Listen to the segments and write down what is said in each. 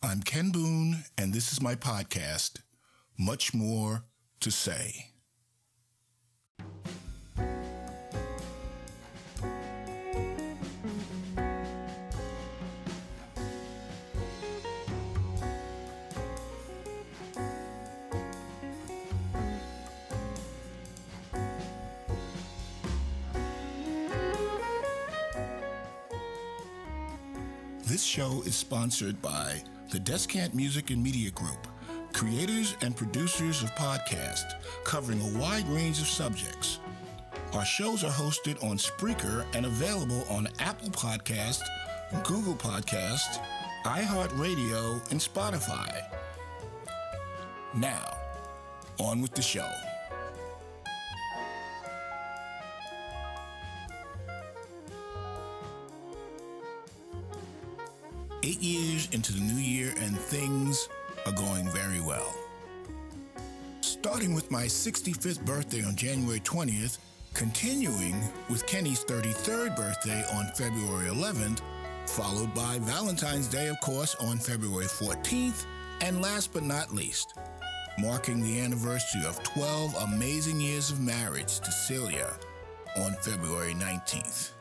I'm Ken Boone, and this is my podcast, Much More to Say. This show is sponsored by the Descant Music and Media Group, creators and producers of podcasts covering a wide range of subjects. Our shows are hosted on Spreaker and available on Apple Podcast, Google Podcast, iHeartRadio, and Spotify. Now, on with the show. Eight years into the new year, and things are going very well. Starting with my 65th birthday on January 20th, continuing with Kenny's 33rd birthday on February 11th, followed by Valentine's Day, of course, on February 14th, and last but not least, marking the anniversary of 12 amazing years of marriage to Celia on February 19th.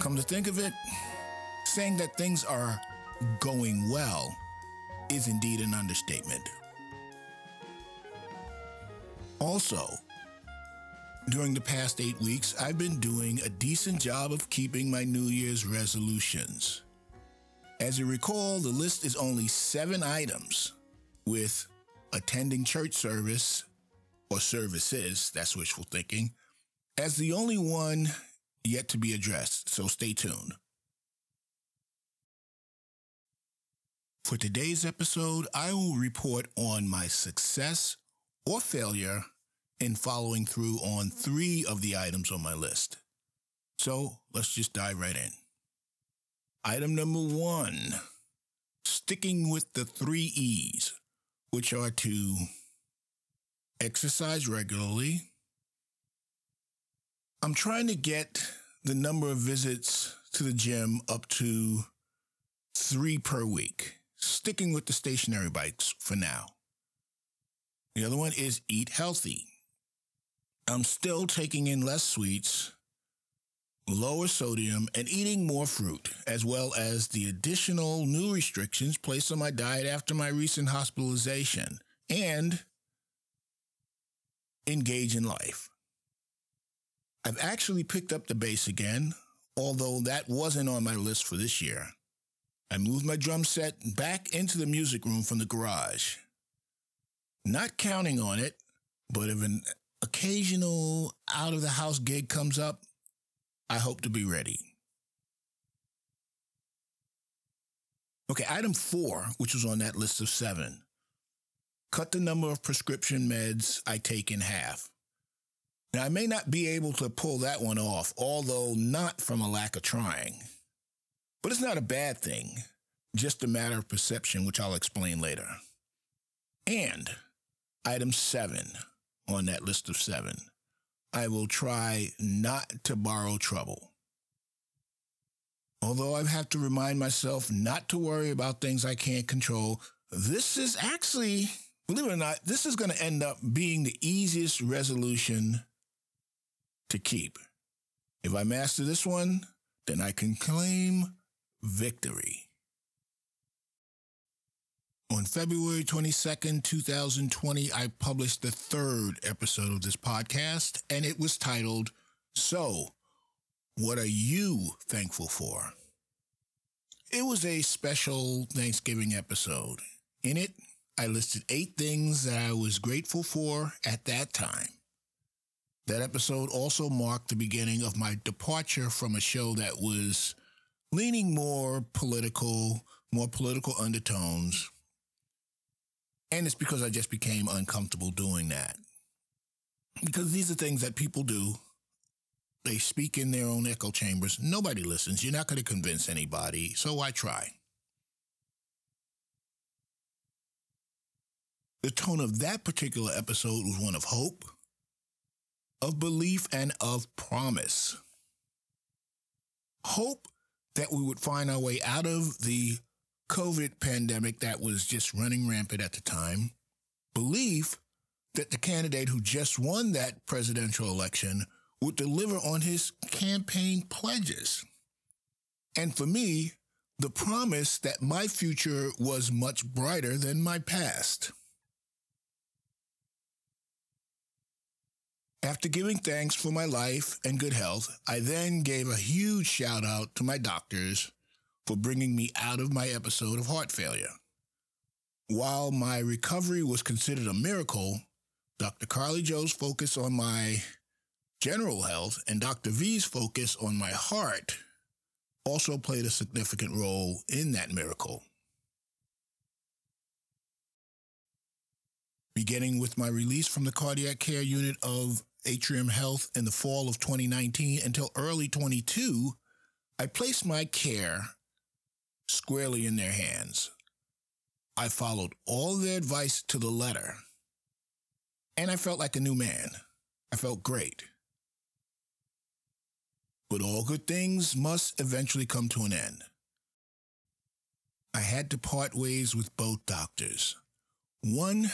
Come to think of it, saying that things are going well is indeed an understatement. Also, during the past eight weeks, I've been doing a decent job of keeping my New Year's resolutions. As you recall, the list is only seven items, with attending church service or services, that's wishful thinking, as the only one yet to be addressed, so stay tuned. For today's episode, I will report on my success or failure in following through on three of the items on my list. So let's just dive right in. Item number one sticking with the three E's, which are to exercise regularly. I'm trying to get the number of visits to the gym up to three per week sticking with the stationary bikes for now. The other one is eat healthy. I'm still taking in less sweets, lower sodium, and eating more fruit, as well as the additional new restrictions placed on my diet after my recent hospitalization, and engage in life. I've actually picked up the bass again, although that wasn't on my list for this year. I moved my drum set back into the music room from the garage. Not counting on it, but if an occasional out of the house gig comes up, I hope to be ready. Okay, item four, which was on that list of seven cut the number of prescription meds I take in half. Now, I may not be able to pull that one off, although not from a lack of trying. But it's not a bad thing, just a matter of perception, which I'll explain later. And item seven on that list of seven I will try not to borrow trouble. Although I have to remind myself not to worry about things I can't control, this is actually, believe it or not, this is going to end up being the easiest resolution to keep. If I master this one, then I can claim victory. On February 22nd, 2020, I published the third episode of this podcast, and it was titled, So, What Are You Thankful For? It was a special Thanksgiving episode. In it, I listed eight things that I was grateful for at that time. That episode also marked the beginning of my departure from a show that was leaning more political, more political undertones. And it's because I just became uncomfortable doing that. Because these are things that people do. They speak in their own echo chambers. Nobody listens. You're not going to convince anybody. So I try? The tone of that particular episode was one of hope, of belief, and of promise. Hope that we would find our way out of the COVID pandemic that was just running rampant at the time, belief that the candidate who just won that presidential election would deliver on his campaign pledges. And for me, the promise that my future was much brighter than my past. After giving thanks for my life and good health, I then gave a huge shout out to my doctors for bringing me out of my episode of heart failure. While my recovery was considered a miracle, Dr. Carly Joe's focus on my general health and Dr. V's focus on my heart also played a significant role in that miracle. Beginning with my release from the cardiac care unit of Atrium Health in the fall of 2019 until early 22, I placed my care squarely in their hands. I followed all their advice to the letter, and I felt like a new man. I felt great. But all good things must eventually come to an end. I had to part ways with both doctors. One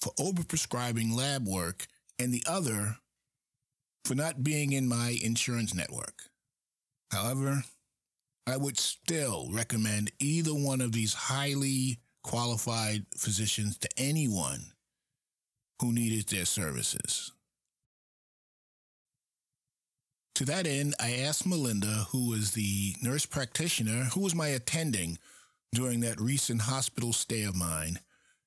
for overprescribing lab work, and the other for not being in my insurance network. However, I would still recommend either one of these highly qualified physicians to anyone who needed their services. To that end, I asked Melinda, who was the nurse practitioner who was my attending during that recent hospital stay of mine,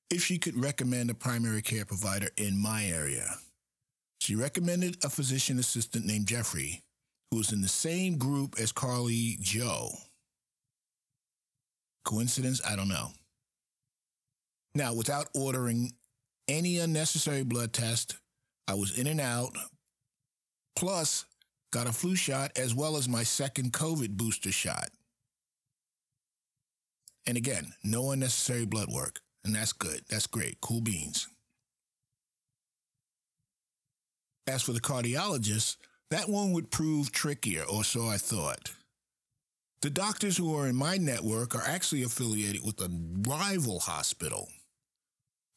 if she could recommend a primary care provider in my area. She recommended a physician assistant named Jeffrey, who was in the same group as Carly Joe. Coincidence? I don't know. Now, without ordering any unnecessary blood test, I was in and out. Plus, got a flu shot as well as my second COVID booster shot. And again, no unnecessary blood work. And that's good. That's great. Cool beans. As for the cardiologist, that one would prove trickier, or so I thought. The doctors who are in my network are actually affiliated with a rival hospital.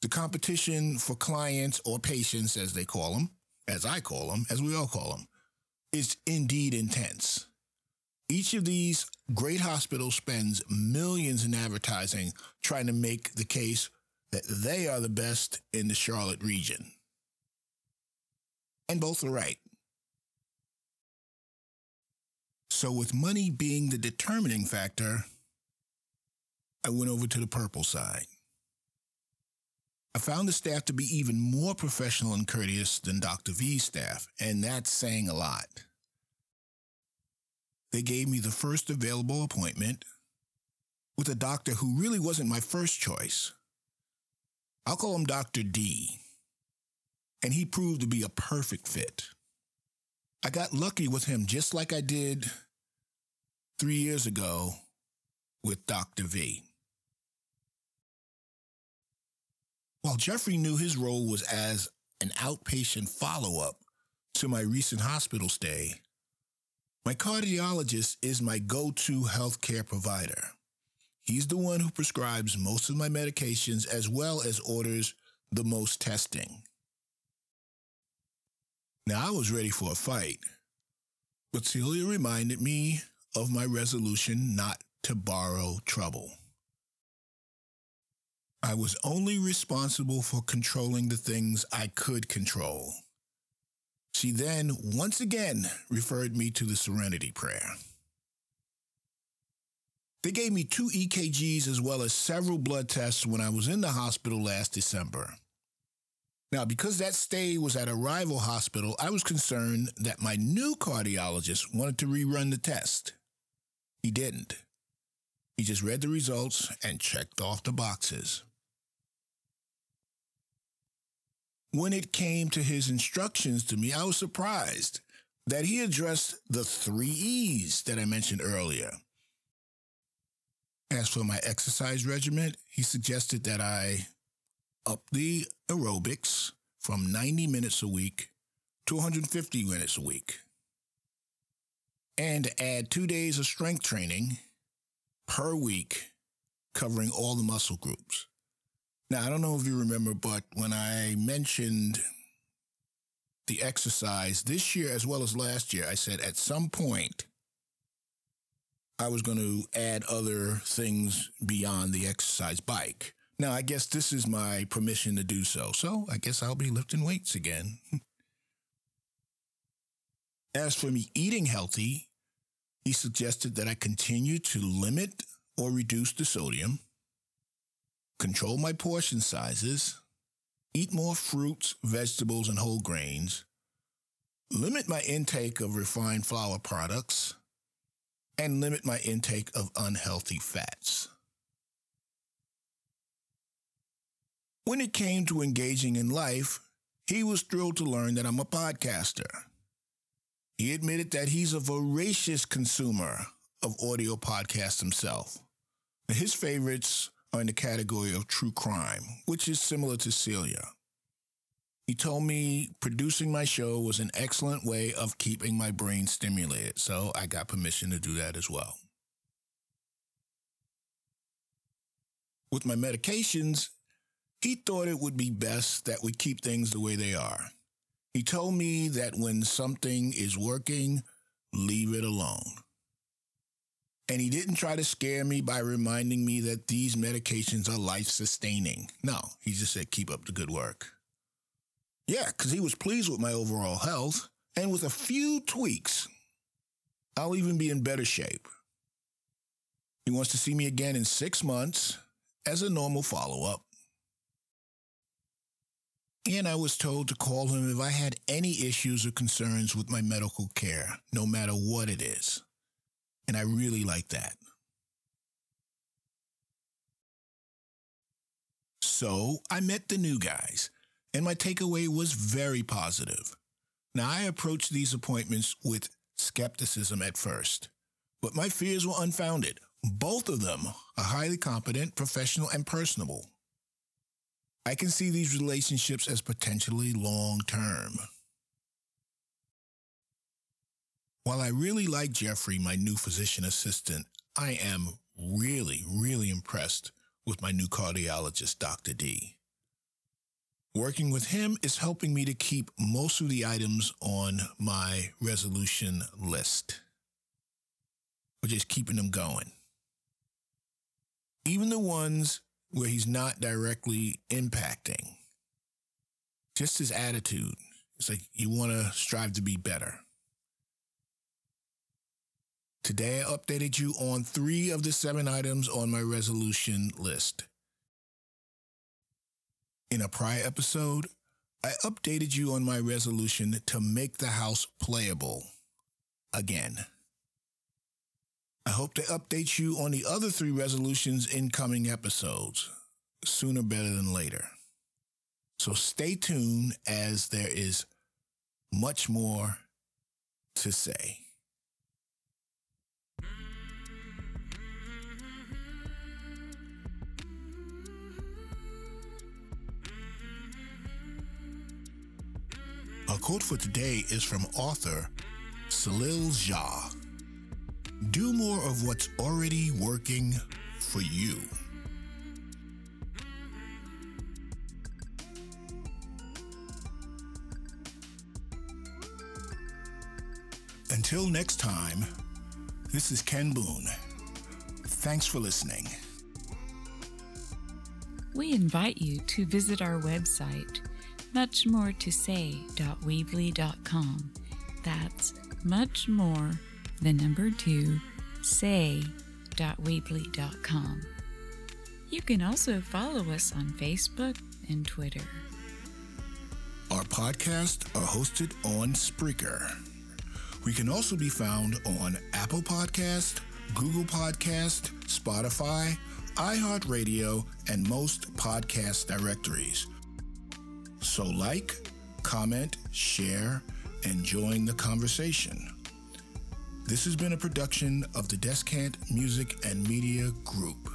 The competition for clients or patients, as they call them, as I call them, as we all call them, is indeed intense. Each of these great hospitals spends millions in advertising trying to make the case that they are the best in the Charlotte region. And both are right. So, with money being the determining factor, I went over to the purple side. I found the staff to be even more professional and courteous than Dr. V's staff, and that's saying a lot. They gave me the first available appointment with a doctor who really wasn't my first choice. I'll call him Dr. D, and he proved to be a perfect fit. I got lucky with him just like I did three years ago with Dr. V. While Jeffrey knew his role was as an outpatient follow up to my recent hospital stay, my cardiologist is my go to healthcare provider. He's the one who prescribes most of my medications as well as orders the most testing. Now, I was ready for a fight, but Celia reminded me of my resolution not to borrow trouble. I was only responsible for controlling the things I could control. She then once again referred me to the Serenity Prayer. They gave me two EKGs as well as several blood tests when I was in the hospital last December. Now, because that stay was at a rival hospital, I was concerned that my new cardiologist wanted to rerun the test. He didn't. He just read the results and checked off the boxes. When it came to his instructions to me, I was surprised that he addressed the three E's that I mentioned earlier. As for my exercise regimen, he suggested that I up the aerobics from 90 minutes a week to 150 minutes a week and add two days of strength training per week covering all the muscle groups. Now, I don't know if you remember, but when I mentioned the exercise this year as well as last year, I said at some point I was going to add other things beyond the exercise bike. Now, I guess this is my permission to do so. So I guess I'll be lifting weights again. As for me eating healthy, he suggested that I continue to limit or reduce the sodium, control my portion sizes, eat more fruits, vegetables, and whole grains, limit my intake of refined flour products, and limit my intake of unhealthy fats. When it came to engaging in life, he was thrilled to learn that I'm a podcaster. He admitted that he's a voracious consumer of audio podcasts himself. His favorites are in the category of true crime, which is similar to Celia. He told me producing my show was an excellent way of keeping my brain stimulated, so I got permission to do that as well. With my medications, he thought it would be best that we keep things the way they are. He told me that when something is working, leave it alone. And he didn't try to scare me by reminding me that these medications are life sustaining. No, he just said, keep up the good work. Yeah, because he was pleased with my overall health. And with a few tweaks, I'll even be in better shape. He wants to see me again in six months as a normal follow up. And I was told to call him if I had any issues or concerns with my medical care, no matter what it is. And I really like that. So I met the new guys, and my takeaway was very positive. Now, I approached these appointments with skepticism at first, but my fears were unfounded. Both of them are highly competent, professional, and personable. I can see these relationships as potentially long term. While I really like Jeffrey, my new physician assistant, I am really, really impressed with my new cardiologist, Dr. D. Working with him is helping me to keep most of the items on my resolution list. We're just keeping them going. Even the ones where he's not directly impacting. Just his attitude. It's like you want to strive to be better. Today, I updated you on three of the seven items on my resolution list. In a prior episode, I updated you on my resolution to make the house playable again. I hope to update you on the other three resolutions in coming episodes, sooner better than later. So stay tuned as there is much more to say. Our quote for today is from author Salil Jha. Do more of what's already working for you. Until next time, this is Ken Boone. Thanks for listening. We invite you to visit our website, muchmoretosay.weebly.com. That's much more the number two, say.weebly.com. You can also follow us on Facebook and Twitter. Our podcasts are hosted on Spreaker. We can also be found on Apple Podcast, Google Podcast, Spotify, iHeartRadio, and most podcast directories. So like, comment, share, and join the conversation. This has been a production of the Descant Music and Media Group.